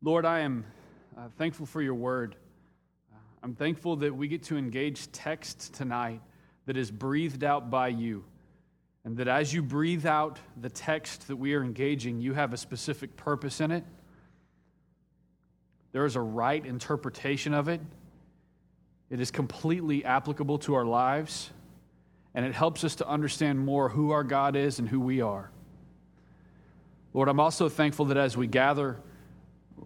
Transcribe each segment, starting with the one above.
Lord, I am uh, thankful for your word. Uh, I'm thankful that we get to engage text tonight that is breathed out by you. And that as you breathe out the text that we are engaging, you have a specific purpose in it. There is a right interpretation of it. It is completely applicable to our lives, and it helps us to understand more who our God is and who we are. Lord, I'm also thankful that as we gather,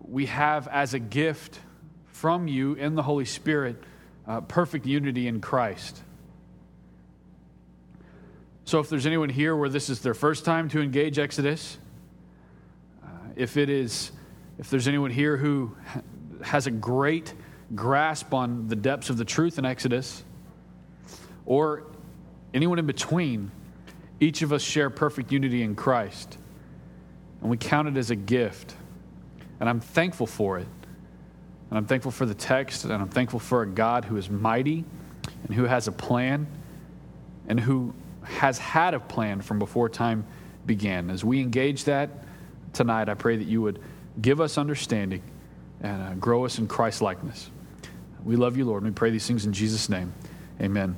we have as a gift from you in the Holy Spirit uh, perfect unity in Christ. So, if there's anyone here where this is their first time to engage Exodus, uh, if it is, if there's anyone here who has a great grasp on the depths of the truth in Exodus, or anyone in between, each of us share perfect unity in Christ. And we count it as a gift. And I'm thankful for it. And I'm thankful for the text, and I'm thankful for a God who is mighty and who has a plan and who has had a plan from before time began. As we engage that tonight, I pray that you would give us understanding and uh, grow us in Christ likeness. We love you, Lord. And we pray these things in Jesus' name. Amen.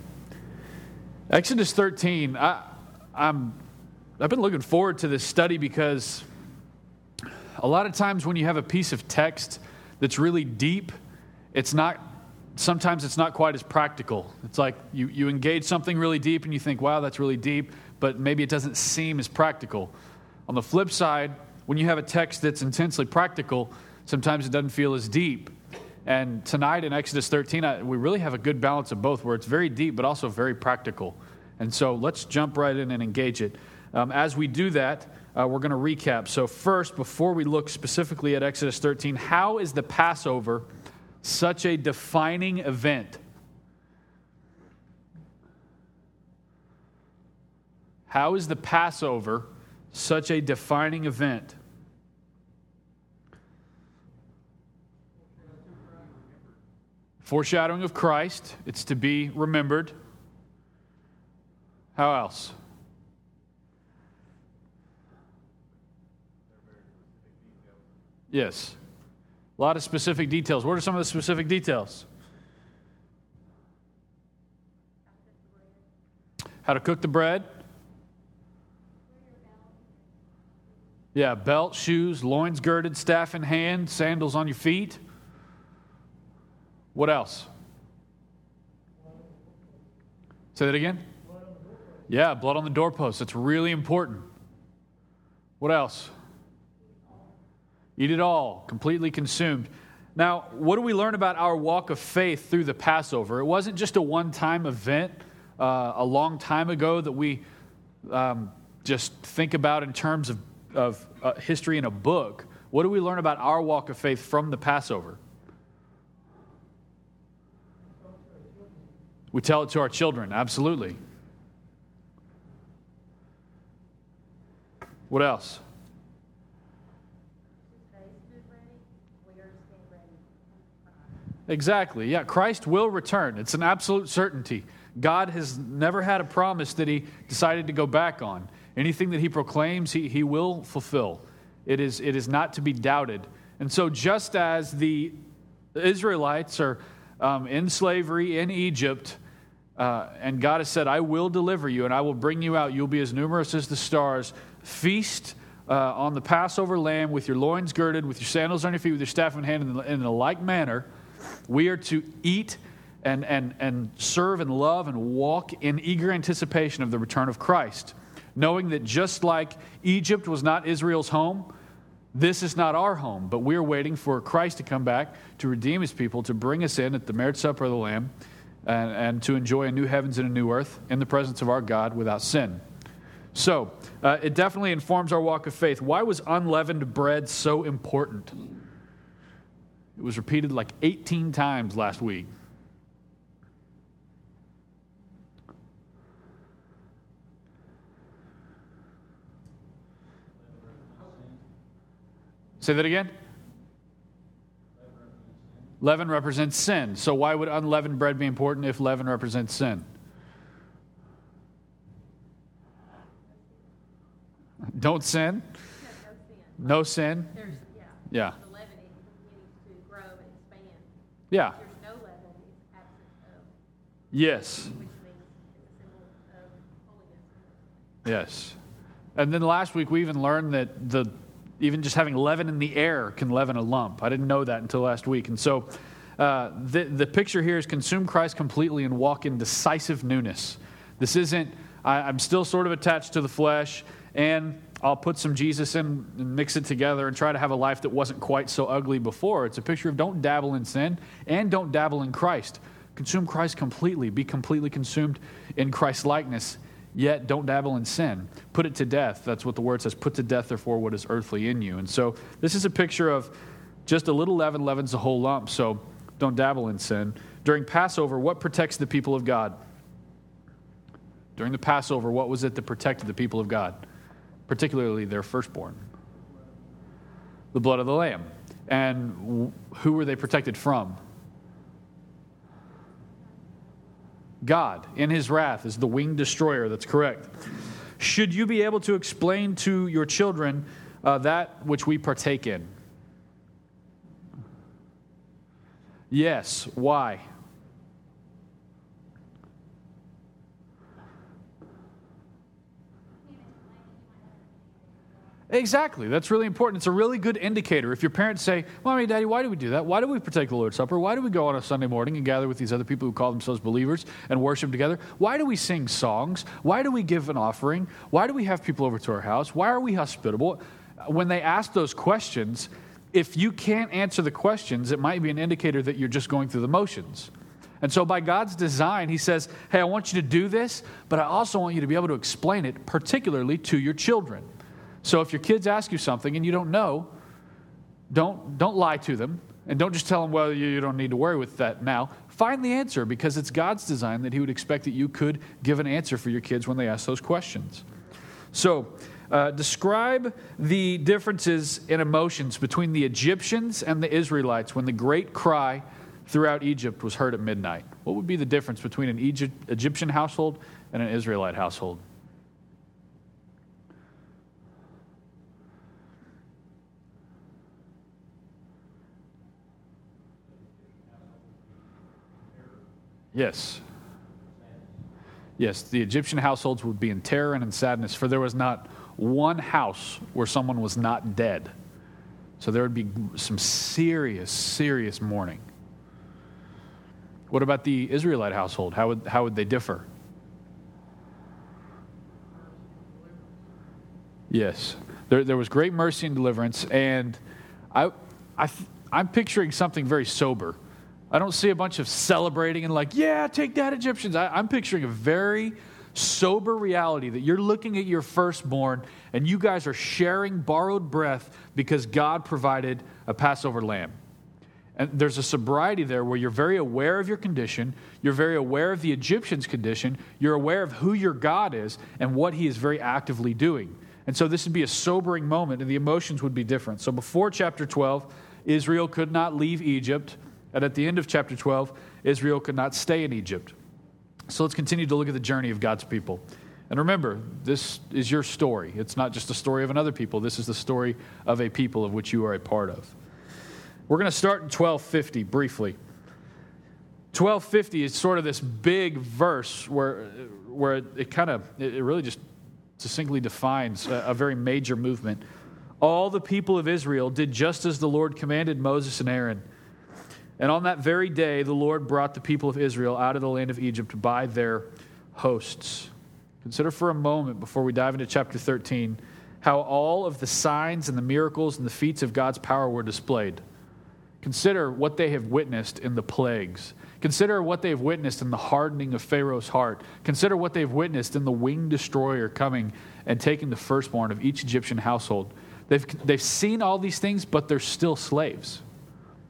Exodus 13, I, I'm, I've been looking forward to this study because a lot of times when you have a piece of text that's really deep, it's not sometimes it's not quite as practical. It's like you, you engage something really deep and you think, wow, that's really deep, but maybe it doesn't seem as practical. On the flip side, when you have a text that's intensely practical, sometimes it doesn't feel as deep. And tonight in Exodus 13, I, we really have a good balance of both, where it's very deep but also very practical. And so let's jump right in and engage it. Um, as we do that, uh, we're going to recap. So, first, before we look specifically at Exodus 13, how is the Passover? such a defining event. How is the Passover such a defining event? Foreshadowing of Christ, it's to be remembered. How else? Yes. A lot of specific details. What are some of the specific details? How to cook the bread. Yeah, belt, shoes, loins girded, staff in hand, sandals on your feet. What else? Say that again? Yeah, blood on the doorpost. That's really important. What else? Eat it all, completely consumed. Now, what do we learn about our walk of faith through the Passover? It wasn't just a one time event uh, a long time ago that we um, just think about in terms of, of uh, history in a book. What do we learn about our walk of faith from the Passover? We tell it to our children, absolutely. What else? Exactly. Yeah, Christ will return. It's an absolute certainty. God has never had a promise that he decided to go back on. Anything that he proclaims, he, he will fulfill. It is, it is not to be doubted. And so, just as the Israelites are um, in slavery in Egypt, uh, and God has said, I will deliver you and I will bring you out. You'll be as numerous as the stars. Feast uh, on the Passover lamb with your loins girded, with your sandals on your feet, with your staff in hand, in the like manner we are to eat and, and, and serve and love and walk in eager anticipation of the return of Christ, knowing that just like Egypt was not Israel's home, this is not our home, but we're waiting for Christ to come back to redeem his people, to bring us in at the marriage supper of the Lamb, and, and to enjoy a new heavens and a new earth in the presence of our God without sin. So, uh, it definitely informs our walk of faith. Why was unleavened bread so important? It was repeated like 18 times last week. Say that again. Leaven represents sin. So, why would unleavened bread be important if leaven represents sin? Don't sin. No sin. Yeah. Yeah. No leaven, it's absence of, Yes. which means it's a symbol of holiness. Yes. And then last week we even learned that the even just having leaven in the air can leaven a lump. I didn't know that until last week. And so uh, the, the picture here is consume Christ completely and walk in decisive newness. This isn't, I, I'm still sort of attached to the flesh, and I'll put some Jesus in and mix it together and try to have a life that wasn't quite so ugly before. It's a picture of don't dabble in sin and don't dabble in Christ. Consume Christ completely, be completely consumed in Christ's likeness yet don't dabble in sin. Put it to death. That's what the word says. Put to death, therefore, what is earthly in you. And so this is a picture of just a little leaven leavens a whole lump. So don't dabble in sin. During Passover, what protects the people of God? During the Passover, what was it that protected the people of God? Particularly their firstborn. The blood of the Lamb. And who were they protected from? God in his wrath is the winged destroyer. That's correct. Should you be able to explain to your children uh, that which we partake in? Yes. Why? Exactly. That's really important. It's a really good indicator. If your parents say, Mommy, Daddy, why do we do that? Why do we partake the Lord's Supper? Why do we go on a Sunday morning and gather with these other people who call themselves believers and worship together? Why do we sing songs? Why do we give an offering? Why do we have people over to our house? Why are we hospitable? When they ask those questions, if you can't answer the questions, it might be an indicator that you're just going through the motions. And so, by God's design, He says, Hey, I want you to do this, but I also want you to be able to explain it, particularly to your children. So if your kids ask you something and you don't know, don't, don't lie to them and don't just tell them, well, you, don't need to worry with that now. Find the answer because it's God's design that He would expect that you could give an answer for your kids when they ask those questions. So, uh, describe the differences in emotions between the Egyptians and the Israelites when the great cry throughout Egypt was heard at midnight. What would be the difference between an Egypt, Egyptian household and an Israelite household? Yes. Yes, the Egyptian households would be in terror and in sadness, for there was not one house where someone was not dead. So there would be some serious, serious mourning. What about the Israelite household? How would, how would they differ? Yes, there, there was great mercy and deliverance, and I, I, I'm picturing something very sober. I don't see a bunch of celebrating and like, yeah, take that, Egyptians. I, I'm picturing a very sober reality that you're looking at your firstborn and you guys are sharing borrowed breath because God provided a Passover lamb. And there's a sobriety there where you're very aware of your condition, you're very aware of the Egyptian's condition, you're aware of who your God is and what he is very actively doing. And so this would be a sobering moment and the emotions would be different. So before chapter 12, Israel could not leave Egypt. And at the end of chapter 12, Israel could not stay in Egypt. So let's continue to look at the journey of God's people. And remember, this is your story. It's not just the story of another people, this is the story of a people of which you are a part of. We're going to start in 1250 briefly. 1250 is sort of this big verse where, where it, it kind of, it really just succinctly defines a, a very major movement. All the people of Israel did just as the Lord commanded Moses and Aaron. And on that very day, the Lord brought the people of Israel out of the land of Egypt by their hosts. Consider for a moment, before we dive into chapter 13, how all of the signs and the miracles and the feats of God's power were displayed. Consider what they have witnessed in the plagues. Consider what they've witnessed in the hardening of Pharaoh's heart. Consider what they've witnessed in the winged destroyer coming and taking the firstborn of each Egyptian household. They've, they've seen all these things, but they're still slaves.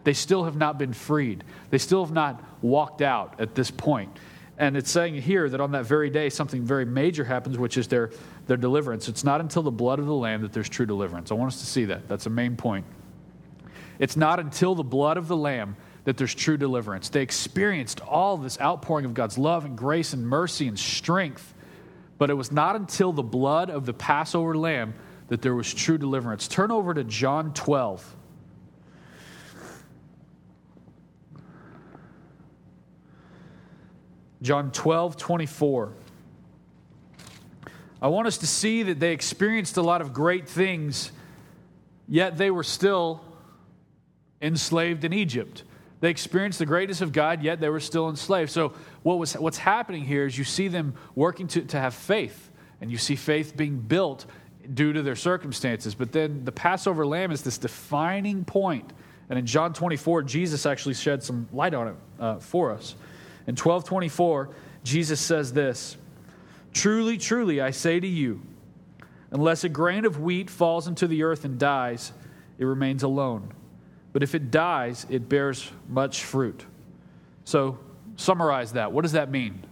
They still have not been freed. They still have not walked out at this point. And it's saying here that on that very day, something very major happens, which is their, their deliverance. It's not until the blood of the Lamb that there's true deliverance. I want us to see that. That's a main point. It's not until the blood of the Lamb that there's true deliverance. They experienced all this outpouring of God's love and grace and mercy and strength, but it was not until the blood of the Passover Lamb that there was true deliverance. Turn over to John 12. John 12, 24. I want us to see that they experienced a lot of great things, yet they were still enslaved in Egypt. They experienced the greatness of God, yet they were still enslaved. So, what was, what's happening here is you see them working to, to have faith, and you see faith being built due to their circumstances. But then the Passover lamb is this defining point. And in John 24, Jesus actually shed some light on it uh, for us. In 1224, Jesus says this Truly, truly, I say to you, unless a grain of wheat falls into the earth and dies, it remains alone. But if it dies, it bears much fruit. So, summarize that. What does that mean?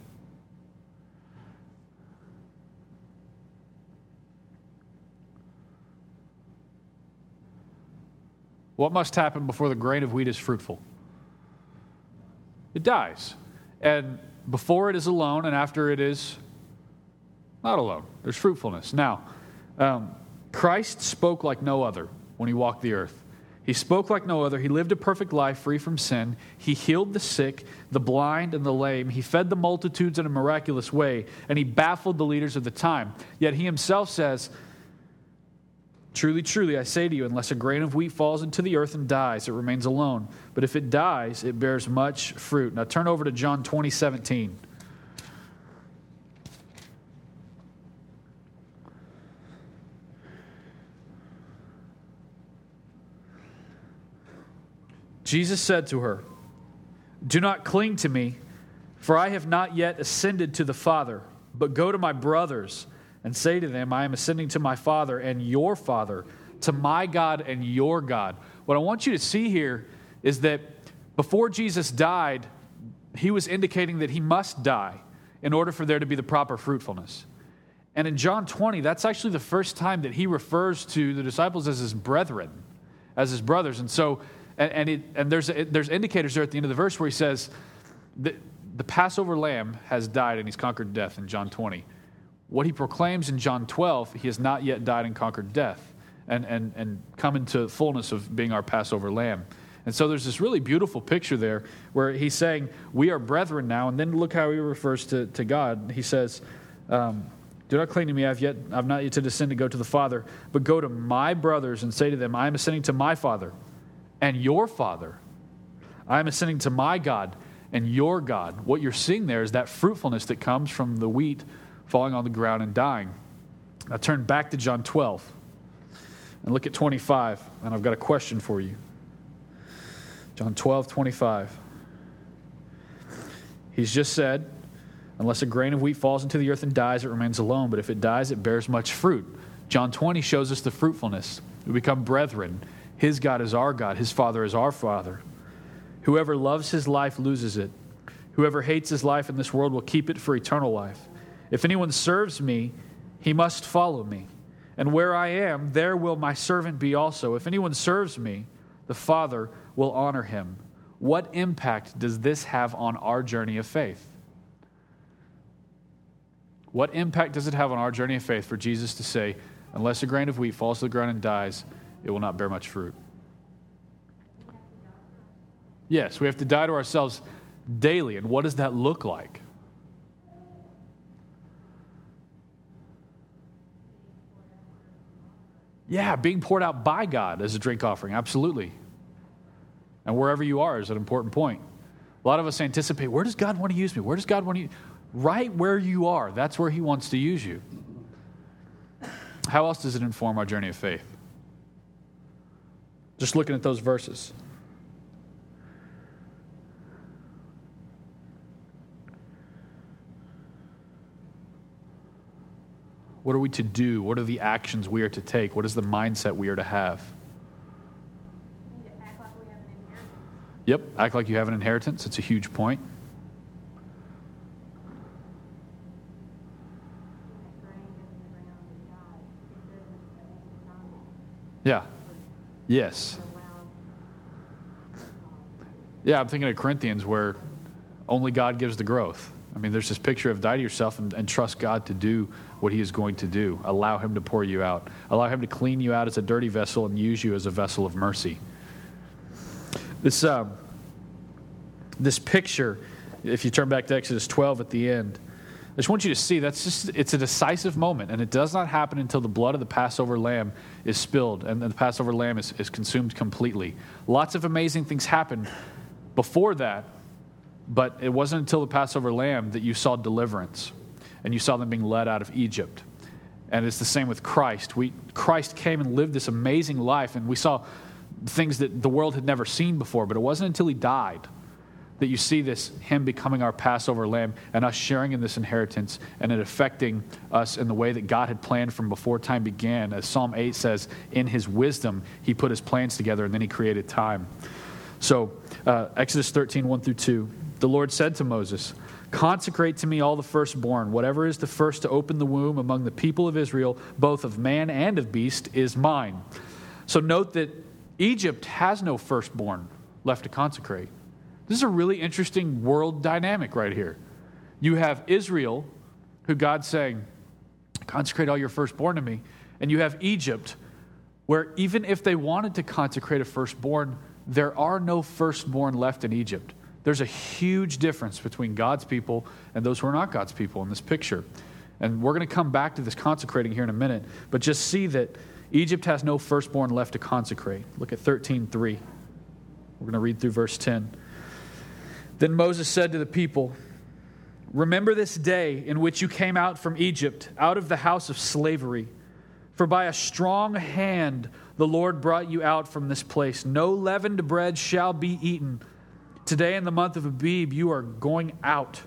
What must happen before the grain of wheat is fruitful? It dies. And before it is alone and after it is not alone, there's fruitfulness. Now, um, Christ spoke like no other when he walked the earth. He spoke like no other. He lived a perfect life free from sin. He healed the sick, the blind, and the lame. He fed the multitudes in a miraculous way, and he baffled the leaders of the time. Yet he himself says, Truly, truly, I say to you, unless a grain of wheat falls into the earth and dies, it remains alone. But if it dies, it bears much fruit. Now turn over to John 20, 17. Jesus said to her, Do not cling to me, for I have not yet ascended to the Father, but go to my brothers and say to them, I am ascending to my Father and your Father, to my God and your God. What I want you to see here is that before Jesus died, he was indicating that he must die in order for there to be the proper fruitfulness. And in John 20, that's actually the first time that he refers to the disciples as his brethren, as his brothers. And so, and, and, it, and there's, there's indicators there at the end of the verse where he says, the, the Passover lamb has died and he's conquered death in John 20 what he proclaims in John 12, he has not yet died and conquered death and, and, and come into fullness of being our Passover lamb. And so there's this really beautiful picture there where he's saying, We are brethren now. And then look how he refers to, to God. He says, um, Do not cling to me. I've, yet, I've not yet to descend to go to the Father, but go to my brothers and say to them, I am ascending to my Father and your Father. I am ascending to my God and your God. What you're seeing there is that fruitfulness that comes from the wheat falling on the ground and dying. Now turn back to John 12 and look at 25, and I've got a question for you. John 12, 25. He's just said, Unless a grain of wheat falls into the earth and dies, it remains alone, but if it dies, it bears much fruit. John 20 shows us the fruitfulness. We become brethren. His God is our God, His Father is our Father. Whoever loves his life loses it. Whoever hates his life in this world will keep it for eternal life. If anyone serves me, he must follow me. And where I am, there will my servant be also. If anyone serves me, the Father will honor him. What impact does this have on our journey of faith? What impact does it have on our journey of faith for Jesus to say, unless a grain of wheat falls to the ground and dies, it will not bear much fruit? Yes, we have to die to ourselves daily. And what does that look like? Yeah, being poured out by God as a drink offering, absolutely. And wherever you are is an important point. A lot of us anticipate, where does God want to use me? Where does God want to Right where you are, that's where He wants to use you. How else does it inform our journey of faith? Just looking at those verses. What are we to do? What are the actions we are to take? What is the mindset we are to have? Act like we have an inheritance. Yep, act like you have an inheritance. It's a huge point. Grain in the ground and die. It doesn't, it's not Yeah. Yes. Yeah, I'm thinking of Corinthians where only God gives the growth. I mean, there's this picture of die to yourself and, and trust God to do what He is going to do. Allow Him to pour you out, allow Him to clean you out as a dirty vessel and use you as a vessel of mercy. This, um, this picture if you turn back to Exodus 12 at the end, I just want you to see that's just it's a decisive moment, and it does not happen until the blood of the Passover lamb is spilled and the Passover lamb is, is consumed completely. Lots of amazing things happen before that, but it wasn't until the Passover lamb that you saw deliverance and you saw them being led out of Egypt. And it's the same with Christ. We, Christ came and lived this amazing life, and we saw things that the world had never seen before, but it wasn't until he died that you see this him becoming our passover lamb and us sharing in this inheritance and it affecting us in the way that god had planned from before time began as psalm 8 says in his wisdom he put his plans together and then he created time so uh, exodus 13 1 through 2 the lord said to moses consecrate to me all the firstborn whatever is the first to open the womb among the people of israel both of man and of beast is mine so note that egypt has no firstborn left to consecrate this is a really interesting world dynamic right here. You have Israel, who God's saying, consecrate all your firstborn to me. And you have Egypt, where even if they wanted to consecrate a firstborn, there are no firstborn left in Egypt. There's a huge difference between God's people and those who are not God's people in this picture. And we're going to come back to this consecrating here in a minute, but just see that Egypt has no firstborn left to consecrate. Look at 13:3. We're going to read through verse 10. Then Moses said to the people, Remember this day in which you came out from Egypt, out of the house of slavery. For by a strong hand the Lord brought you out from this place. No leavened bread shall be eaten. Today, in the month of Abib, you are going out.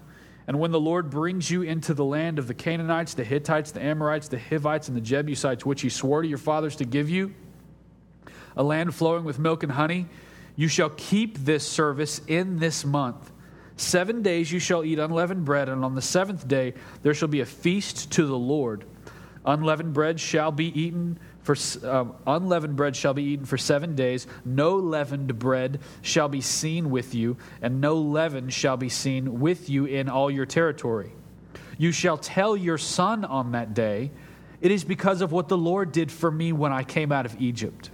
And when the Lord brings you into the land of the Canaanites, the Hittites, the Amorites, the Hivites, and the Jebusites, which he swore to your fathers to give you, a land flowing with milk and honey, you shall keep this service in this month. Seven days you shall eat unleavened bread, and on the seventh day there shall be a feast to the Lord. Unleavened bread shall be eaten for um, unleavened bread shall be eaten for seven days. No leavened bread shall be seen with you, and no leaven shall be seen with you in all your territory. You shall tell your son on that day, It is because of what the Lord did for me when I came out of Egypt.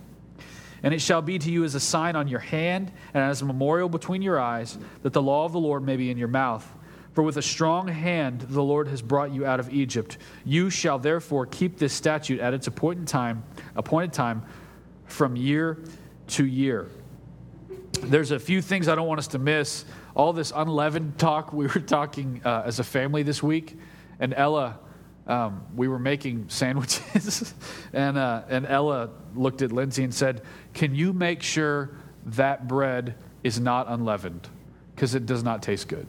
And it shall be to you as a sign on your hand and as a memorial between your eyes, that the law of the Lord may be in your mouth. For with a strong hand the Lord has brought you out of Egypt. You shall therefore keep this statute at its appointed time, appointed time from year to year. There's a few things I don't want us to miss. All this unleavened talk, we were talking uh, as a family this week, and Ella um, we were making sandwiches, and, uh, and Ella looked at Lindsay and said, Can you make sure that bread is not unleavened? Because it does not taste good.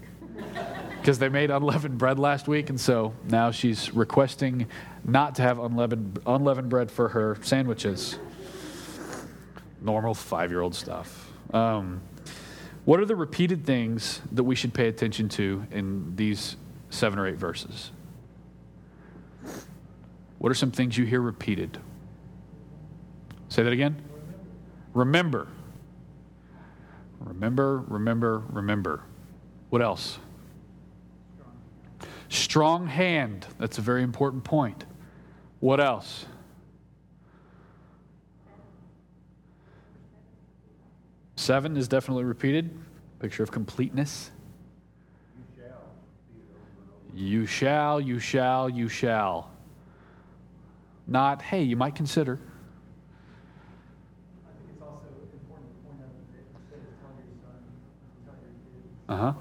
Because they made unleavened bread last week, and so now she's requesting not to have unleavened, unleavened bread for her sandwiches. Normal five year old stuff. Um, what are the repeated things that we should pay attention to in these seven or eight verses? What are some things you hear repeated? Say that again. Remember. Remember, remember, remember. What else? Strong hand. That's a very important point. What else? Seven is definitely repeated. Picture of completeness. You shall, you shall, you shall not, hey, you might consider. I think it's also important to point out that of tell tell your. Uh huh.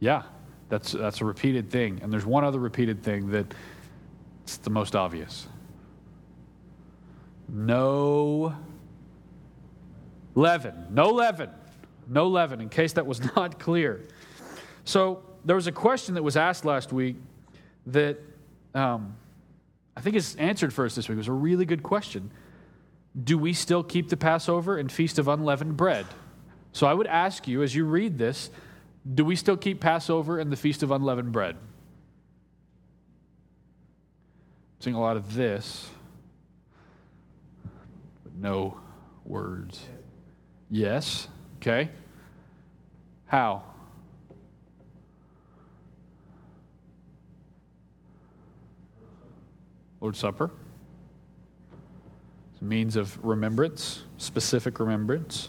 Yeah, that's that's a repeated thing. And there's one other repeated thing that it's the most obvious. No leaven. No leaven. No leaven, in case that was not clear. So there was a question that was asked last week that um, I think is answered for us this week. It was a really good question. Do we still keep the Passover and Feast of Unleavened Bread? So I would ask you as you read this, do we still keep Passover and the Feast of Unleavened Bread? I'm seeing a lot of this, but no words. Yes. Okay. How? Lord's Supper. It's a means of remembrance, specific remembrance.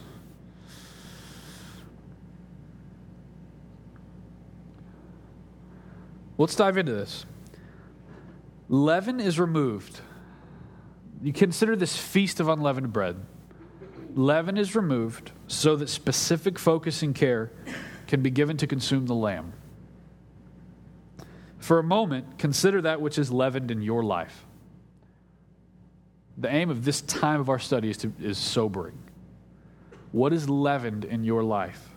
Let's dive into this. Leaven is removed. You consider this feast of unleavened bread. Leaven is removed so that specific focus and care can be given to consume the lamb. For a moment, consider that which is leavened in your life. The aim of this time of our study is, to, is sobering. What is leavened in your life?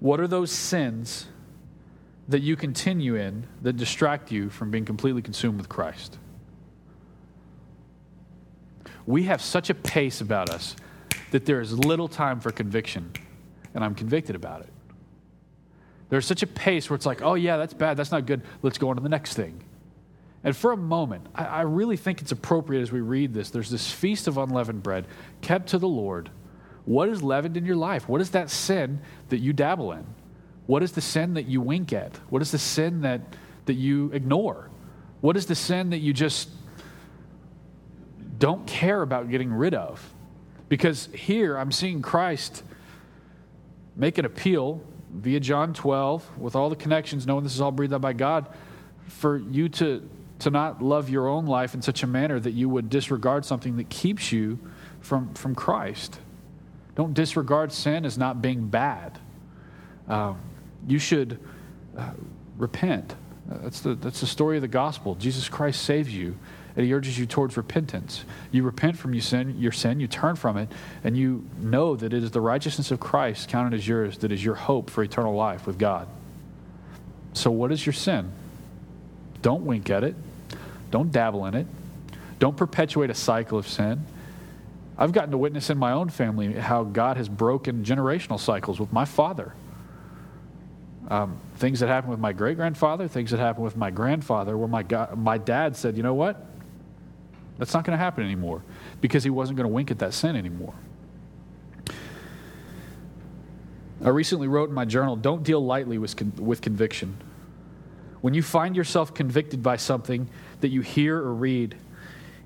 What are those sins that you continue in that distract you from being completely consumed with Christ? We have such a pace about us that there is little time for conviction, and I'm convicted about it. There's such a pace where it's like, oh, yeah, that's bad, that's not good, let's go on to the next thing. And for a moment, I, I really think it's appropriate as we read this. There's this feast of unleavened bread kept to the Lord. What is leavened in your life? What is that sin that you dabble in? What is the sin that you wink at? What is the sin that, that you ignore? What is the sin that you just don't care about getting rid of? Because here I'm seeing Christ make an appeal via John 12 with all the connections, knowing this is all breathed out by God, for you to, to not love your own life in such a manner that you would disregard something that keeps you from, from Christ. Don't disregard sin as not being bad. Um, you should uh, repent. That's the, that's the story of the gospel. Jesus Christ saves you and he urges you towards repentance. You repent from your sin, your sin, you turn from it, and you know that it is the righteousness of Christ counted as yours that is your hope for eternal life with God. So, what is your sin? Don't wink at it. Don't dabble in it. Don't perpetuate a cycle of sin. I've gotten to witness in my own family how God has broken generational cycles with my father. Um, things that happened with my great grandfather, things that happened with my grandfather, where my, God, my dad said, you know what? That's not going to happen anymore because he wasn't going to wink at that sin anymore. I recently wrote in my journal don't deal lightly with, con- with conviction. When you find yourself convicted by something that you hear or read,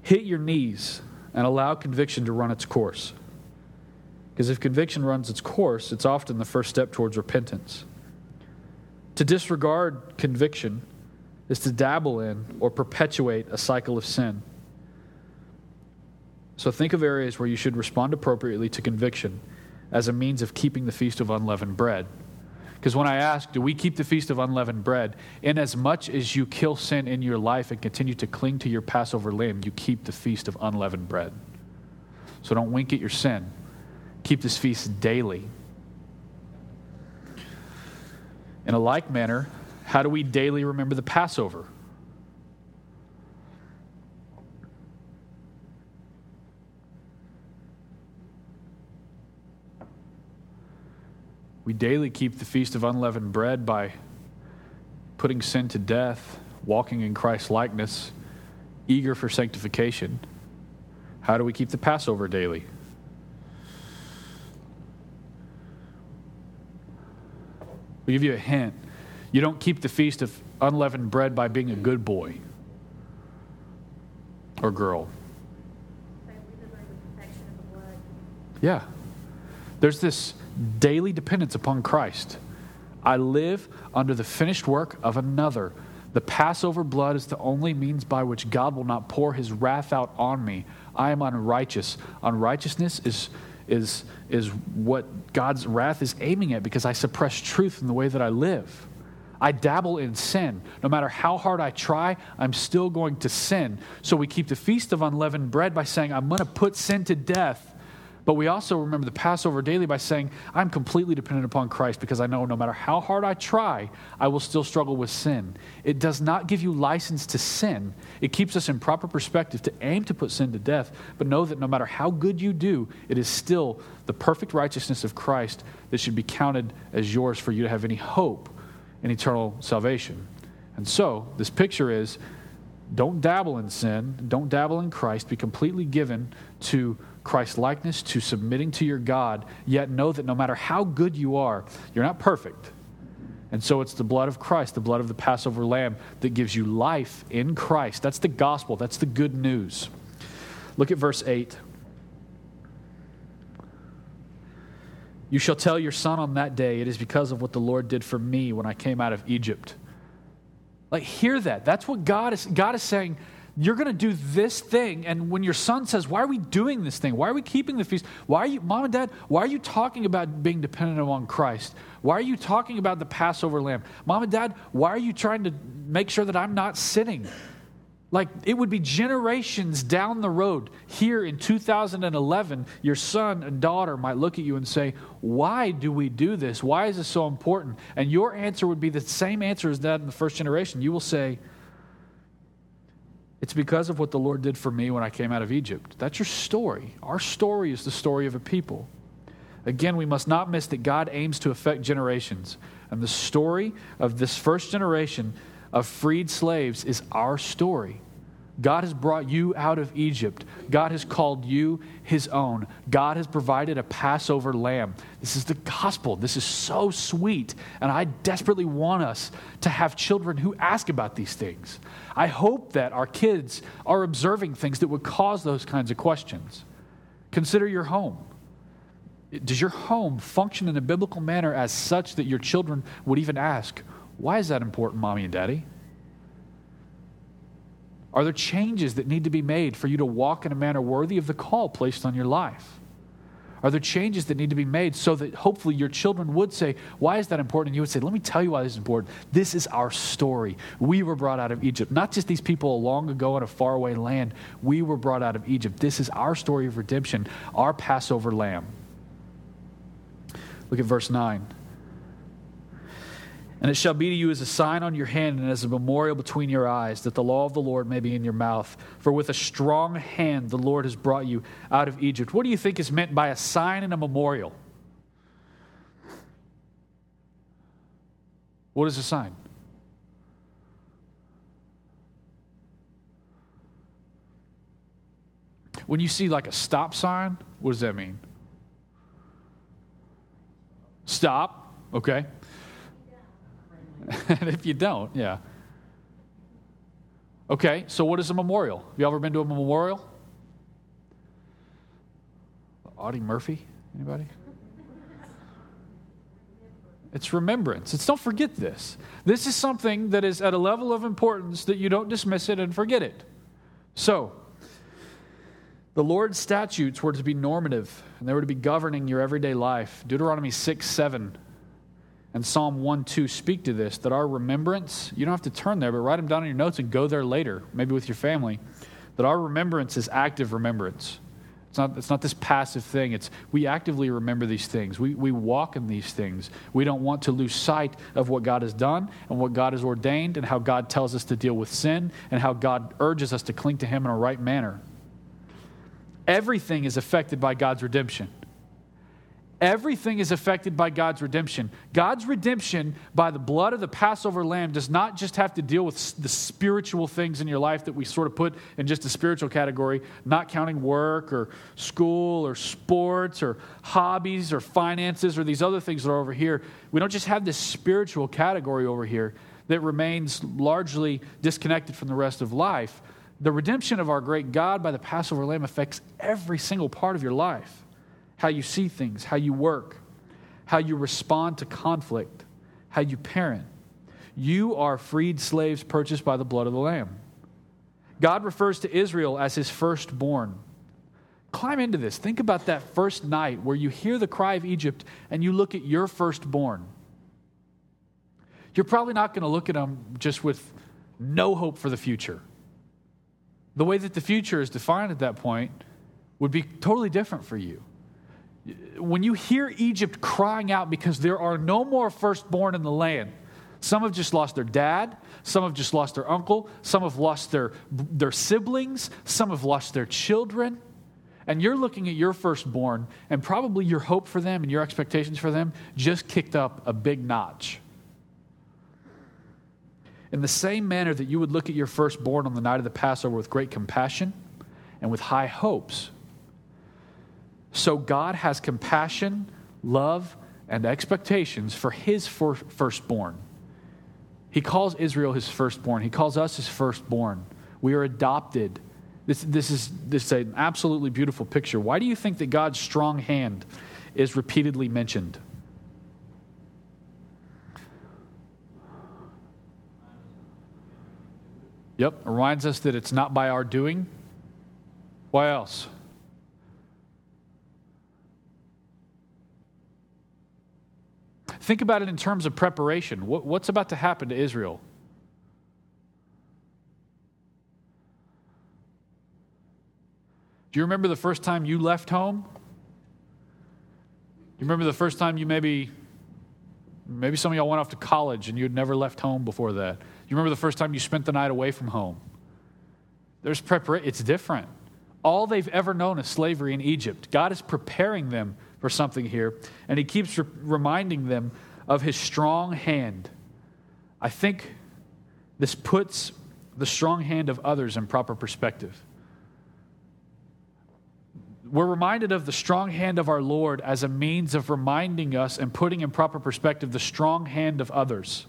hit your knees and allow conviction to run its course. Because if conviction runs its course, it's often the first step towards repentance. To disregard conviction is to dabble in or perpetuate a cycle of sin. So think of areas where you should respond appropriately to conviction as a means of keeping the feast of unleavened bread. Because when I ask, do we keep the feast of unleavened bread? In as much as you kill sin in your life and continue to cling to your Passover lamb, you keep the feast of unleavened bread. So don't wink at your sin. Keep this feast daily. In a like manner, how do we daily remember the Passover? We daily keep the feast of unleavened bread by putting sin to death, walking in Christ's likeness, eager for sanctification. How do we keep the Passover daily? We'll give you a hint. You don't keep the feast of unleavened bread by being a good boy or girl. Yeah. There's this daily dependence upon Christ. I live under the finished work of another. The Passover blood is the only means by which God will not pour his wrath out on me. I am unrighteous. Unrighteousness is, is, is what God's wrath is aiming at because I suppress truth in the way that I live. I dabble in sin. No matter how hard I try, I'm still going to sin. So we keep the feast of unleavened bread by saying, I'm going to put sin to death but we also remember the Passover daily by saying, I'm completely dependent upon Christ because I know no matter how hard I try, I will still struggle with sin. It does not give you license to sin. It keeps us in proper perspective to aim to put sin to death, but know that no matter how good you do, it is still the perfect righteousness of Christ that should be counted as yours for you to have any hope in eternal salvation. And so, this picture is don't dabble in sin, don't dabble in Christ, be completely given to Christ likeness, to submitting to your God, yet know that no matter how good you are, you're not perfect. And so it's the blood of Christ, the blood of the Passover lamb, that gives you life in Christ. That's the gospel, that's the good news. Look at verse 8. You shall tell your son on that day, it is because of what the Lord did for me when I came out of Egypt. Like, hear that. That's what God is, God is saying. You're going to do this thing. And when your son says, Why are we doing this thing? Why are we keeping the feast? Why are you, mom and dad, why are you talking about being dependent on Christ? Why are you talking about the Passover lamb? Mom and dad, why are you trying to make sure that I'm not sinning? Like it would be generations down the road. Here in 2011, your son and daughter might look at you and say, Why do we do this? Why is this so important? And your answer would be the same answer as that in the first generation. You will say, It's because of what the Lord did for me when I came out of Egypt. That's your story. Our story is the story of a people. Again, we must not miss that God aims to affect generations. And the story of this first generation of freed slaves is our story. God has brought you out of Egypt. God has called you his own. God has provided a Passover lamb. This is the gospel. This is so sweet. And I desperately want us to have children who ask about these things. I hope that our kids are observing things that would cause those kinds of questions. Consider your home. Does your home function in a biblical manner as such that your children would even ask, why is that important, mommy and daddy? Are there changes that need to be made for you to walk in a manner worthy of the call placed on your life? Are there changes that need to be made so that hopefully your children would say, Why is that important? And you would say, Let me tell you why this is important. This is our story. We were brought out of Egypt. Not just these people long ago in a faraway land. We were brought out of Egypt. This is our story of redemption, our Passover lamb. Look at verse 9. And it shall be to you as a sign on your hand and as a memorial between your eyes, that the law of the Lord may be in your mouth. For with a strong hand the Lord has brought you out of Egypt. What do you think is meant by a sign and a memorial? What is a sign? When you see like a stop sign, what does that mean? Stop, okay. And if you don't, yeah. Okay, so what is a memorial? Have you ever been to a memorial? Audie Murphy? Anybody? It's remembrance. It's don't forget this. This is something that is at a level of importance that you don't dismiss it and forget it. So, the Lord's statutes were to be normative and they were to be governing your everyday life. Deuteronomy 6 7 and Psalm 1 2 speak to this that our remembrance, you don't have to turn there, but write them down in your notes and go there later, maybe with your family, that our remembrance is active remembrance. It's not, it's not this passive thing. It's we actively remember these things. We, we walk in these things. We don't want to lose sight of what God has done and what God has ordained and how God tells us to deal with sin and how God urges us to cling to Him in a right manner. Everything is affected by God's redemption. Everything is affected by God's redemption. God's redemption by the blood of the Passover lamb does not just have to deal with the spiritual things in your life that we sort of put in just a spiritual category, not counting work or school or sports or hobbies or finances or these other things that are over here. We don't just have this spiritual category over here that remains largely disconnected from the rest of life. The redemption of our great God by the Passover lamb affects every single part of your life how you see things, how you work, how you respond to conflict, how you parent. You are freed slaves purchased by the blood of the Lamb. God refers to Israel as his firstborn. Climb into this. Think about that first night where you hear the cry of Egypt and you look at your firstborn. You're probably not going to look at them just with no hope for the future. The way that the future is defined at that point would be totally different for you when you hear Egypt crying out because there are no more firstborn in the land, some have just lost their dad, some have just lost their uncle, some have lost their, their siblings, some have lost their children. And you're looking at your firstborn, and probably your hope for them and your expectations for them just kicked up a big notch. In the same manner that you would look at your firstborn on the night of the Passover with great compassion and with high hopes, so God has compassion, love, and expectations for his firstborn. He calls Israel his firstborn. He calls us his firstborn. We are adopted. This, this, is, this is an absolutely beautiful picture. Why do you think that God's strong hand is repeatedly mentioned? Yep, reminds us that it's not by our doing. Why else? Think about it in terms of preparation. What, what's about to happen to Israel? Do you remember the first time you left home? You remember the first time you maybe, maybe some of y'all went off to college and you had never left home before that. You remember the first time you spent the night away from home? There's preparation. It's different. All they've ever known is slavery in Egypt. God is preparing them for something here, and He keeps re- reminding them of His strong hand. I think this puts the strong hand of others in proper perspective we're reminded of the strong hand of our Lord as a means of reminding us and putting in proper perspective the strong hand of others.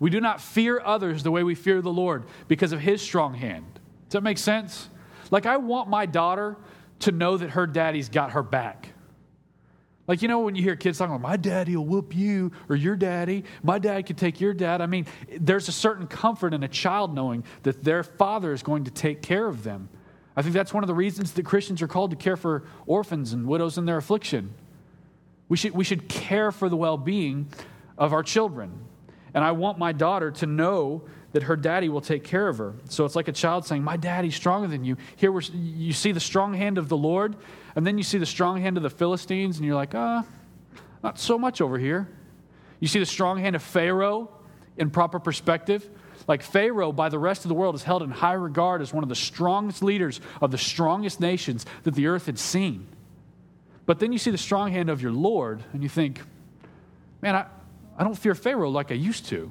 We do not fear others the way we fear the Lord because of his strong hand. Does that make sense? Like, I want my daughter to know that her daddy's got her back. Like, you know, when you hear kids talking about, my daddy will whoop you, or your daddy, my dad could take your dad. I mean, there's a certain comfort in a child knowing that their father is going to take care of them. I think that's one of the reasons that Christians are called to care for orphans and widows in their affliction. We should, we should care for the well being of our children. And I want my daughter to know that her daddy will take care of her. So it's like a child saying, My daddy's stronger than you. Here we're, you see the strong hand of the Lord, and then you see the strong hand of the Philistines, and you're like, Ah, not so much over here. You see the strong hand of Pharaoh in proper perspective. Like Pharaoh, by the rest of the world, is held in high regard as one of the strongest leaders of the strongest nations that the earth had seen. But then you see the strong hand of your Lord, and you think, man, I, I don't fear Pharaoh like I used to.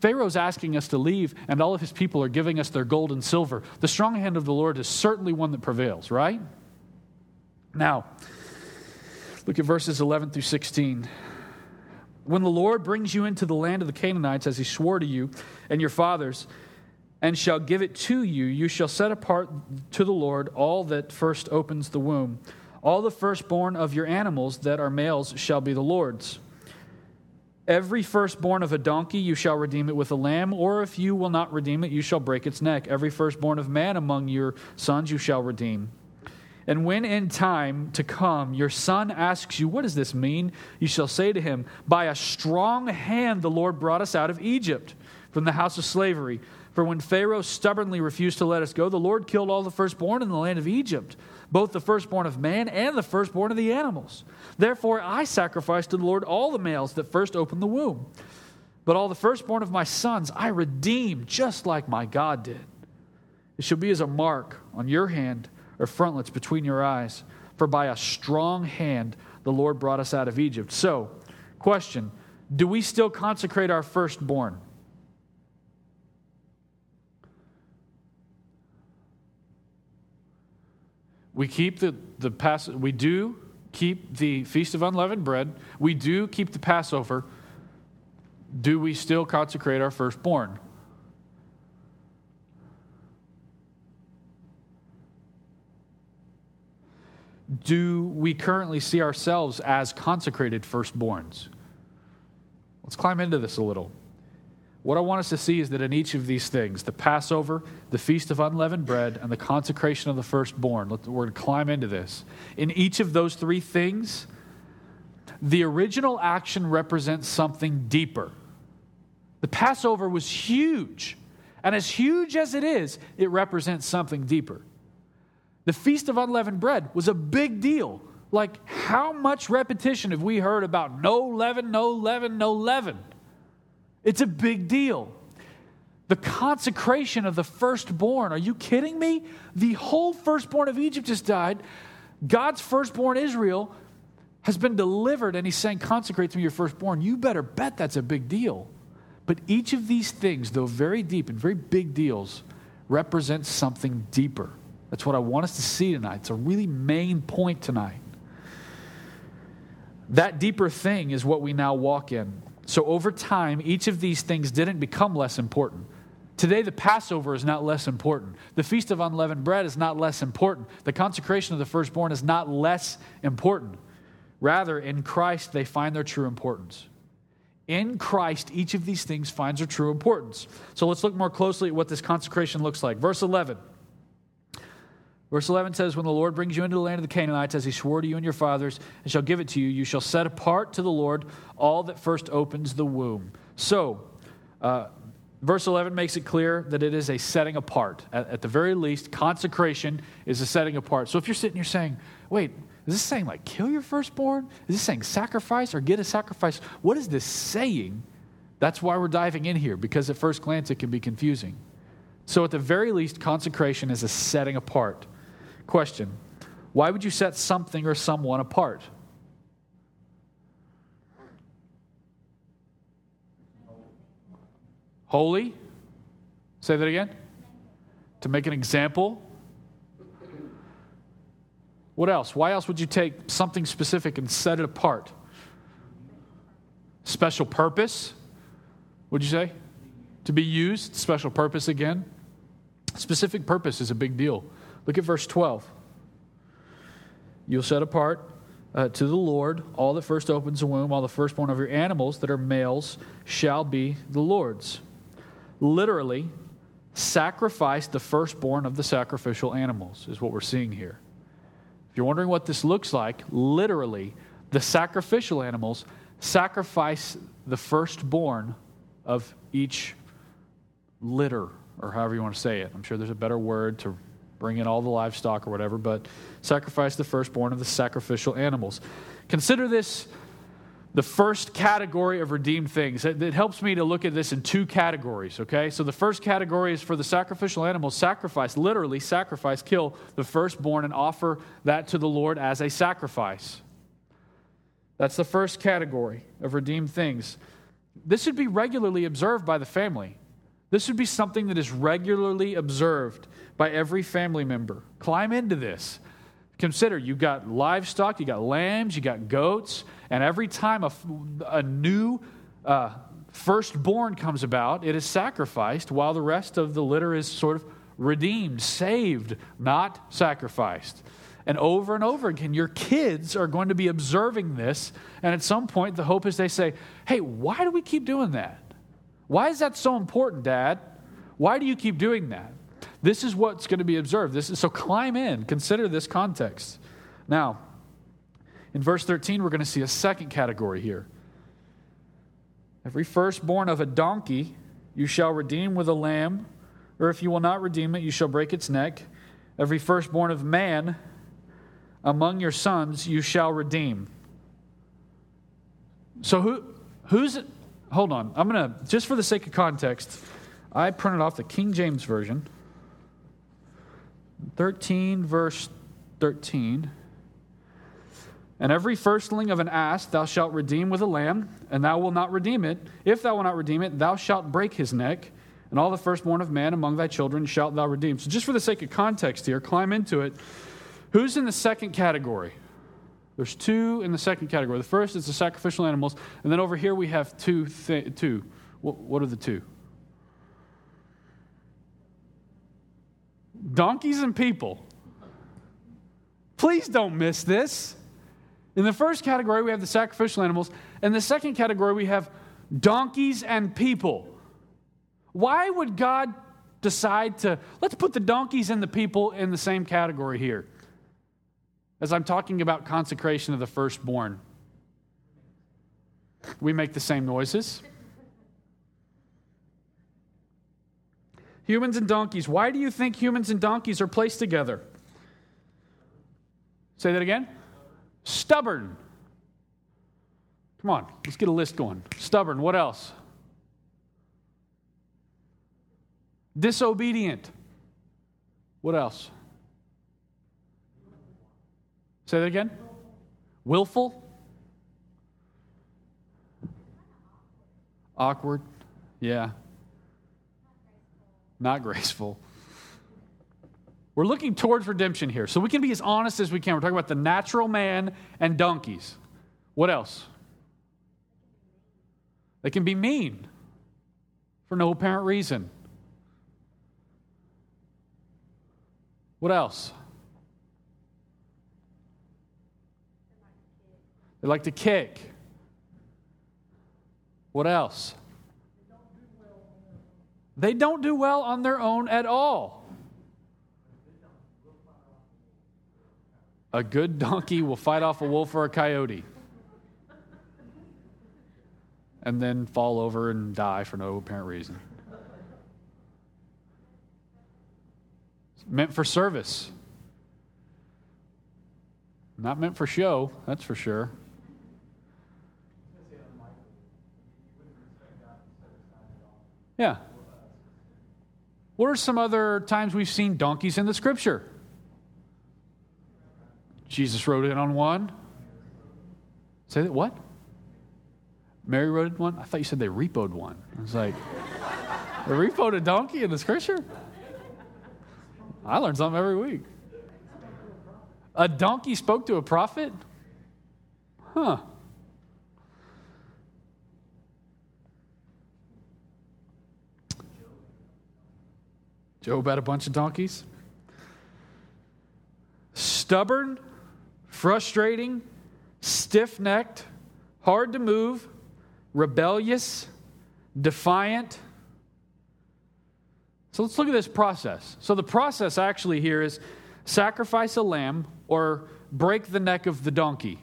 Pharaoh's asking us to leave, and all of his people are giving us their gold and silver. The strong hand of the Lord is certainly one that prevails, right? Now, look at verses 11 through 16. When the Lord brings you into the land of the Canaanites, as he swore to you and your fathers, and shall give it to you, you shall set apart to the Lord all that first opens the womb. All the firstborn of your animals that are males shall be the Lord's. Every firstborn of a donkey you shall redeem it with a lamb, or if you will not redeem it, you shall break its neck. Every firstborn of man among your sons you shall redeem. And when in time to come your son asks you, What does this mean? You shall say to him, By a strong hand the Lord brought us out of Egypt from the house of slavery. For when Pharaoh stubbornly refused to let us go, the Lord killed all the firstborn in the land of Egypt, both the firstborn of man and the firstborn of the animals. Therefore I sacrificed to the Lord all the males that first opened the womb. But all the firstborn of my sons I redeemed, just like my God did. It shall be as a mark on your hand or frontlets between your eyes. For by a strong hand the Lord brought us out of Egypt. So, question Do we still consecrate our firstborn? We keep the, the pass, we do keep the Feast of Unleavened Bread. We do keep the Passover. Do we still consecrate our firstborn? Do we currently see ourselves as consecrated firstborns? Let's climb into this a little. What I want us to see is that in each of these things, the Passover, the Feast of Unleavened Bread, and the consecration of the firstborn, we're going to climb into this. In each of those three things, the original action represents something deeper. The Passover was huge, and as huge as it is, it represents something deeper. The Feast of Unleavened Bread was a big deal. Like, how much repetition have we heard about no leaven, no leaven, no leaven? It's a big deal. The consecration of the firstborn. Are you kidding me? The whole firstborn of Egypt just died. God's firstborn Israel has been delivered, and he's saying, Consecrate to me your firstborn. You better bet that's a big deal. But each of these things, though very deep and very big deals, represents something deeper. That's what I want us to see tonight. It's a really main point tonight. That deeper thing is what we now walk in. So over time, each of these things didn't become less important. Today, the Passover is not less important. The Feast of Unleavened Bread is not less important. The consecration of the firstborn is not less important. Rather, in Christ, they find their true importance. In Christ, each of these things finds their true importance. So let's look more closely at what this consecration looks like. Verse 11. Verse 11 says, When the Lord brings you into the land of the Canaanites, as he swore to you and your fathers, and shall give it to you, you shall set apart to the Lord all that first opens the womb. So, uh, verse 11 makes it clear that it is a setting apart. At, at, the very least, consecration is a setting apart. So if you're sitting here saying, wait, is this saying like kill your firstborn? Is this saying sacrifice or get a sacrifice? What is this saying? That's why we're diving in here, because at first glance it can be confusing. So, at the very least, consecration is a setting apart. Question Why would you set something or someone apart? Holy? Say that again. To make an example. What else? Why else would you take something specific and set it apart? Special purpose? Would you say? To be used? Special purpose again? Specific purpose is a big deal. Look at verse 12. You'll set apart uh, to the Lord all that first opens the womb, all the firstborn of your animals that are males shall be the Lord's. Literally, sacrifice the firstborn of the sacrificial animals, is what we're seeing here. If you're wondering what this looks like, literally, the sacrificial animals sacrifice the firstborn of each litter, or however you want to say it. I'm sure there's a better word to bring in all the livestock or whatever, but sacrifice the firstborn of the sacrificial animals. Consider this the first category of redeemed things. It, it, helps me to look at this in two categories, okay? So the first category is for the sacrificial animals, sacrifice, literally sacrifice, kill the firstborn and offer that to the Lord as a sacrifice. That's the first category of redeemed things. This should be regularly observed by the family. This should be something that is regularly observed by every family member. Climb into this. Consider you've got livestock, you got lambs, you got goats, and every time a, a new uh, firstborn comes about, it is sacrificed while the rest of the litter is sort of redeemed, saved, not sacrificed. And over and over again, your kids are going to be observing this. And at some point, the hope is they say, Hey, why do we keep doing that? Why is that so important, Dad? Why do you keep doing that? This is what's going to be observed. This is, so climb in, consider this context. Now, in verse 13, we're going to see a second category here. Every firstborn of a donkey you shall redeem with a lamb, or if you will not redeem it, you shall break its neck. Every firstborn of man among your sons you shall redeem. So who who's hold on. I'm going to just for the sake of context, I printed off the King James version. 13, verse 13. And every firstling of an ass thou shalt redeem with a lamb, and thou wilt not redeem it. If thou wilt not redeem it, thou shalt break his neck, and all the firstborn of man among thy children shalt thou redeem. So, just for the sake of context here, climb into it. Who's in the second category? There's two in the second category. The first is the sacrificial animals, and then over here we have two. Two. What are the two? Donkeys and people. Please don't miss this. In the first category, we have the sacrificial animals. In the second category, we have donkeys and people. Why would God decide to, let's put the donkeys and the people in the same category here? As I'm talking about consecration of the firstborn, we make the same noises. Humans and donkeys. Why do you think humans and donkeys are placed together? Say that again. Stubborn. Come on, let's get a list going. Stubborn. What else? Disobedient. What else? Say that again. Willful. Awkward. Yeah not graceful. We're looking towards redemption here. So we can be as honest as we can. We're talking about the natural man and donkeys. What else? They can be mean for no apparent reason. What else? They like to kick. What else? They don't do well on their own at all. A good donkey will fight off a wolf or a coyote and then fall over and die for no apparent reason. It's meant for service. Not meant for show, that's for sure. Yeah. What are some other times we've seen donkeys in the scripture? Jesus rode in on one. Say that what? Mary rode one? I thought you said they repoed one. I was like, they repoed a donkey in the scripture? I learn something every week. A donkey spoke to a prophet? Huh. Job had a bunch of donkeys. Stubborn, frustrating, stiff necked, hard to move, rebellious, defiant. So let's look at this process. So the process actually here is sacrifice a lamb or break the neck of the donkey.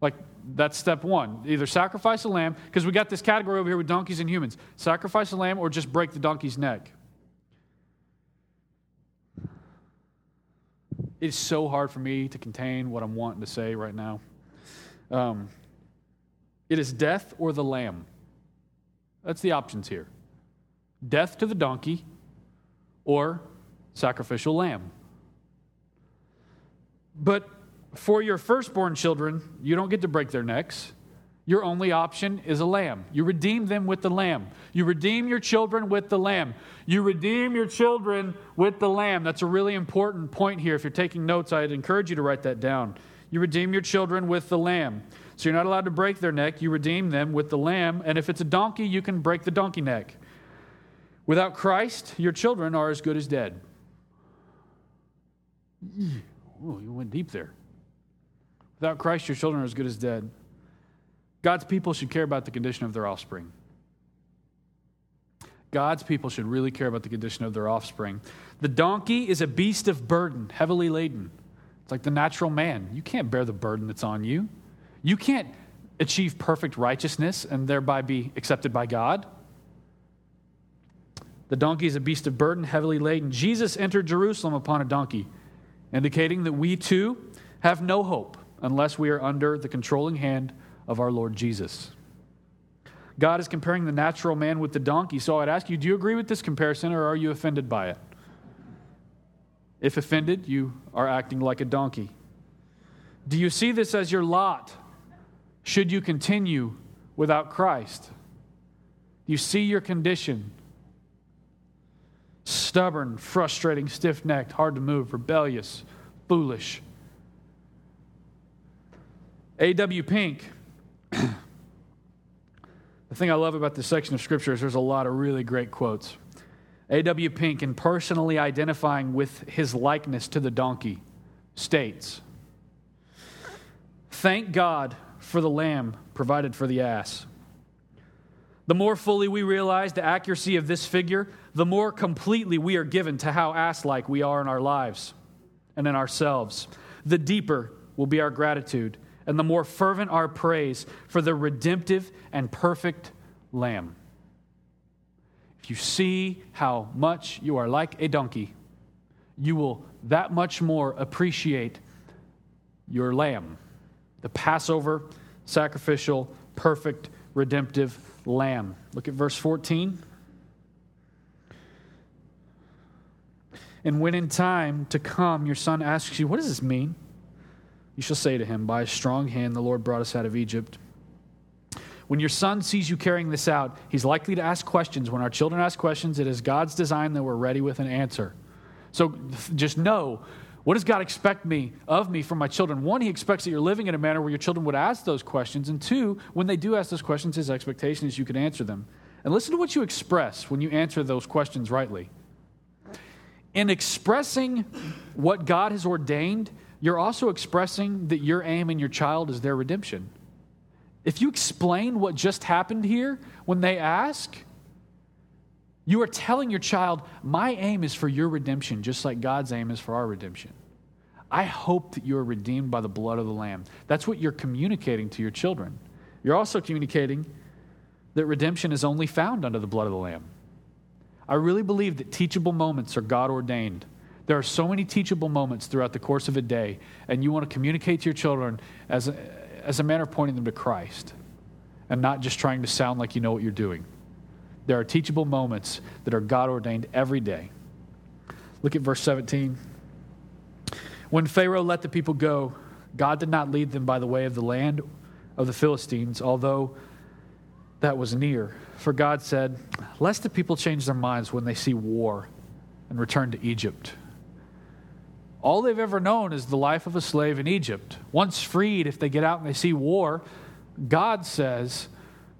Like that's step one. Either sacrifice a lamb, because we got this category over here with donkeys and humans. Sacrifice a lamb or just break the donkey's neck. It's so hard for me to contain what I'm wanting to say right now. Um, it is death or the lamb. That's the options here death to the donkey or sacrificial lamb. But for your firstborn children, you don't get to break their necks. Your only option is a lamb. You redeem them with the lamb. You redeem your children with the lamb. You redeem your children with the lamb. That's a really important point here. If you're taking notes, I'd encourage you to write that down. You redeem your children with the lamb. So you're not allowed to break their neck. You redeem them with the lamb. And if it's a donkey, you can break the donkey neck. Without Christ, your children are as good as dead. Oh, you went deep there. Without Christ, your children are as good as dead. God's people should care about the condition of their offspring. God's people should really care about the condition of their offspring. The donkey is a beast of burden, heavily laden. It's like the natural man. You can't bear the burden that's on you. You can't achieve perfect righteousness and thereby be accepted by God. The donkey is a beast of burden, heavily laden. Jesus entered Jerusalem upon a donkey, indicating that we too have no hope unless we are under the controlling hand of our Lord Jesus. God is comparing the natural man with the donkey. So I'd ask you, do you agree with this comparison or are you offended by it? If offended, you are acting like a donkey. Do you see this as your lot should you continue without Christ? Do you see your condition? Stubborn, frustrating, stiff necked, hard to move, rebellious, foolish. A.W. Pink. the thing I love about this section of Scripture is there's a lot of really great quotes. A.W. Pink, in personally identifying with his likeness to the donkey, states Thank God for the lamb provided for the ass. The more fully we realize the accuracy of this figure, the more completely we are given to how ass like we are in our lives and in ourselves. The deeper will be our gratitude, and the more fervent our praise for the redemptive and perfect Lamb. If you see how much you are like a donkey, you will that much more appreciate your Lamb, the Passover, sacrificial, perfect, redemptive Lamb. Look at verse 14. And when in time to come your son asks you, What does this mean? You shall say to him, By a strong hand the Lord brought us out of Egypt. When your son sees you carrying this out, he's likely to ask questions. When our children ask questions, it is God's design that we're ready with an answer. So just know what does God expect me of me from my children? One, He expects that you're living in a manner where your children would ask those questions. And two, when they do ask those questions, His expectation is you can answer them. And listen to what you express when you answer those questions rightly. In expressing what God has ordained, you're also expressing that your aim in your child is their redemption. If you explain what just happened here when they ask, you are telling your child, My aim is for your redemption, just like God's aim is for our redemption. I hope that you are redeemed by the blood of the Lamb. That's what you're communicating to your children. You're also communicating that redemption is only found under the blood of the Lamb. I really believe that teachable moments are God ordained. There are so many teachable moments throughout the course of a day, and you want to communicate to your children as a, as a manner of pointing them to Christ and not just trying to sound like you know what you're doing. There are teachable moments that are God ordained every day. Look at verse 17. When Pharaoh let the people go, God did not lead them by the way of the land of the Philistines, although that was near. For God said, Lest the people change their minds when they see war and return to Egypt. All they've ever known is the life of a slave in Egypt. Once freed, if they get out and they see war, God says,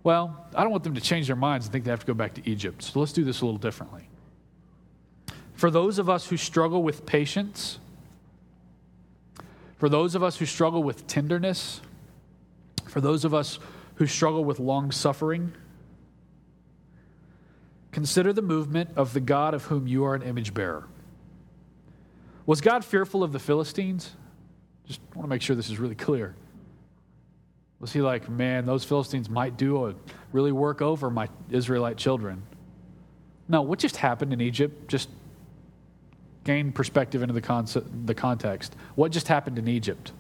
Well, I don't want them to change their minds and think they have to go back to Egypt. So let's do this a little differently. For those of us who struggle with patience, for those of us who struggle with tenderness, for those of us who struggle with long suffering, consider the movement of the God of whom you are an image bearer. Was God fearful of the Philistines? Just want to make sure this is really clear. Was he like, man, those Philistines might do a really work over my Israelite children? No, what just happened in Egypt? Just gain perspective into the, the context. What just happened in Egypt?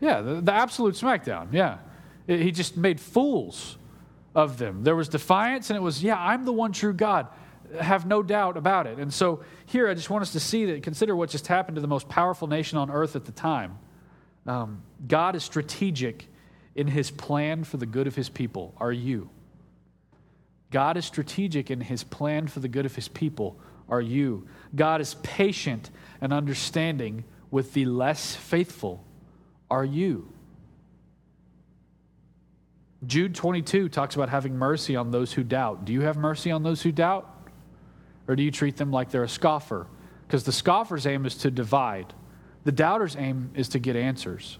Yeah, the, the absolute smackdown. Yeah. It, he just made fools of them. There was defiance, and it was, yeah, I'm the one true God. Have no doubt about it. And so here, I just want us to see that, consider what just happened to the most powerful nation on earth at the time. Um, God is strategic in his plan for the good of his people. Are you? God is strategic in his plan for the good of his people. Are you? God is patient and understanding with the less faithful. Are you? Jude 22 talks about having mercy on those who doubt. Do you have mercy on those who doubt? Or do you treat them like they're a scoffer? Because the scoffer's aim is to divide, the doubter's aim is to get answers.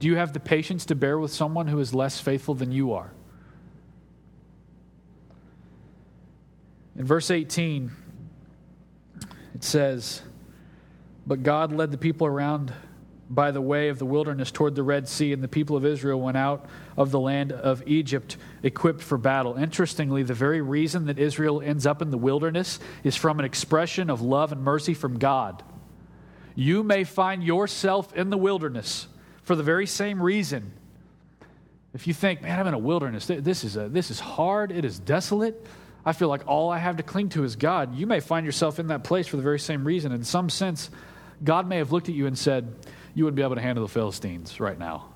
Do you have the patience to bear with someone who is less faithful than you are? In verse 18, it says, But God led the people around by the way of the wilderness toward the Red Sea, and the people of Israel went out of the land of Egypt equipped for battle. Interestingly, the very reason that Israel ends up in the wilderness is from an expression of love and mercy from God. You may find yourself in the wilderness for the very same reason. If you think, man, I'm in a wilderness, this is, a, this is hard, it is desolate, I feel like all I have to cling to is God, you may find yourself in that place for the very same reason. In some sense, God may have looked at you and said, You wouldn't be able to handle the Philistines right now.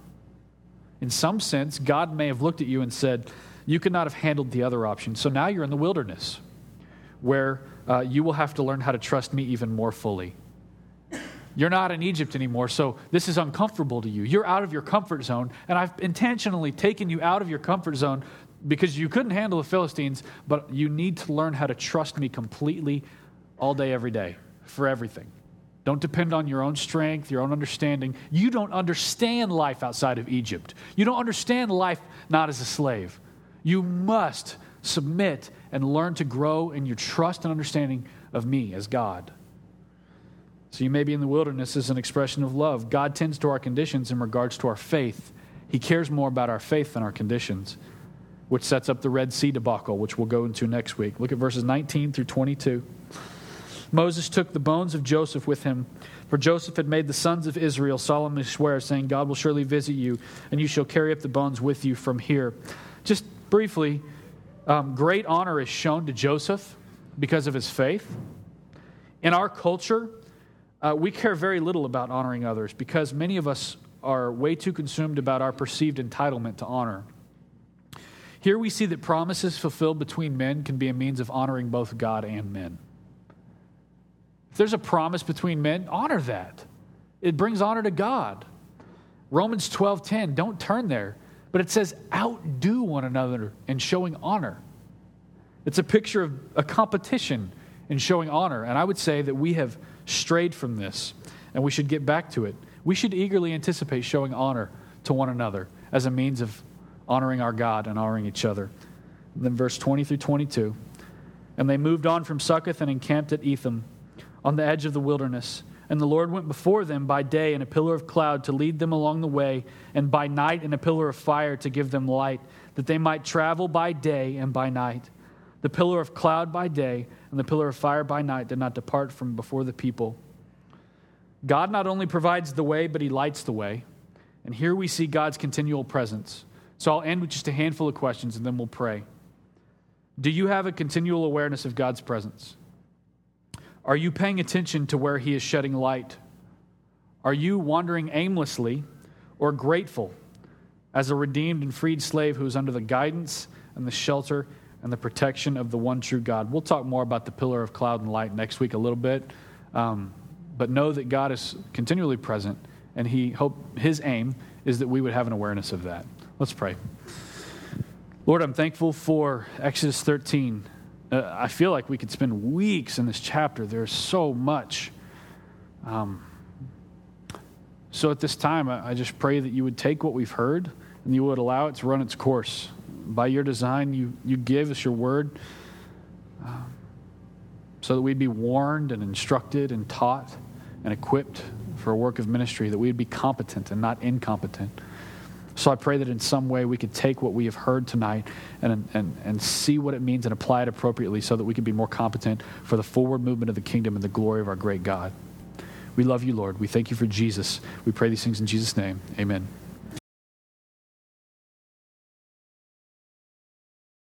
In some sense, God may have looked at you and said, You could not have handled the other option. So now you're in the wilderness where uh, you will have to learn how to trust me even more fully. You're not in Egypt anymore, so this is uncomfortable to you. You're out of your comfort zone, and I've intentionally taken you out of your comfort zone because you couldn't handle the Philistines, but you need to learn how to trust me completely all day, every day, for everything. Don't depend on your own strength, your own understanding. You don't understand life outside of Egypt. You don't understand life not as a slave. You must submit and learn to grow in your trust and understanding of me as God. So you may be in the wilderness as an expression of love. God tends to our conditions in regards to our faith. He cares more about our faith than our conditions which sets up the Red Sea debacle, which we'll go into next week. Look at verses 19 through 22. Moses took the bones of Joseph with him, for Joseph had made the sons of Israel solemnly swear, saying, God will surely visit you, and you shall carry up the bones with you from here. Just briefly, um, great honor is shown to Joseph because of his faith. In our culture, uh, we care very little about honoring others because many of us are way too consumed about our perceived entitlement to honor. Here we see that promises fulfilled between men can be a means of honoring both God and men. If there's a promise between men, honor that. It brings honor to God. Romans 12:10, don't turn there, but it says outdo one another in showing honor. It's a picture of a competition in showing honor, and I would say that we have strayed from this and we should get back to it. We should eagerly anticipate showing honor to one another as a means of honoring our God and honoring each other. And then verse 20 through 22. And they moved on from Succoth and encamped at Etham on the edge of the wilderness. And the Lord went before them by day in a pillar of cloud to lead them along the way, and by night in a pillar of fire to give them light, that they might travel by day and by night. The pillar of cloud by day and the pillar of fire by night did not depart from before the people. God not only provides the way, but he lights the way. And here we see God's continual presence. So I'll end with just a handful of questions and then we'll pray. Do you have a continual awareness of God's presence? Are you paying attention to where He is shedding light? Are you wandering aimlessly or grateful as a redeemed and freed slave who is under the guidance and the shelter and the protection of the one true God? We'll talk more about the pillar of cloud and light next week a little bit. Um, but know that God is continually present, and He hope His aim is that we would have an awareness of that. Let's pray. Lord, I'm thankful for Exodus 13. Uh, I feel like we could spend weeks in this chapter. There's so much. Um, so at this time, I, I just pray that you would take what we've heard and you would allow it to run its course. By your design, you, you give us your word uh, so that we'd be warned and instructed and taught and equipped for a work of ministry, that we'd be competent and not incompetent. So I pray that in some way we could take what we have heard tonight and, and, and see what it means and apply it appropriately so that we can be more competent for the forward movement of the kingdom and the glory of our great God. We love you, Lord. We thank you for Jesus. We pray these things in Jesus' name. Amen.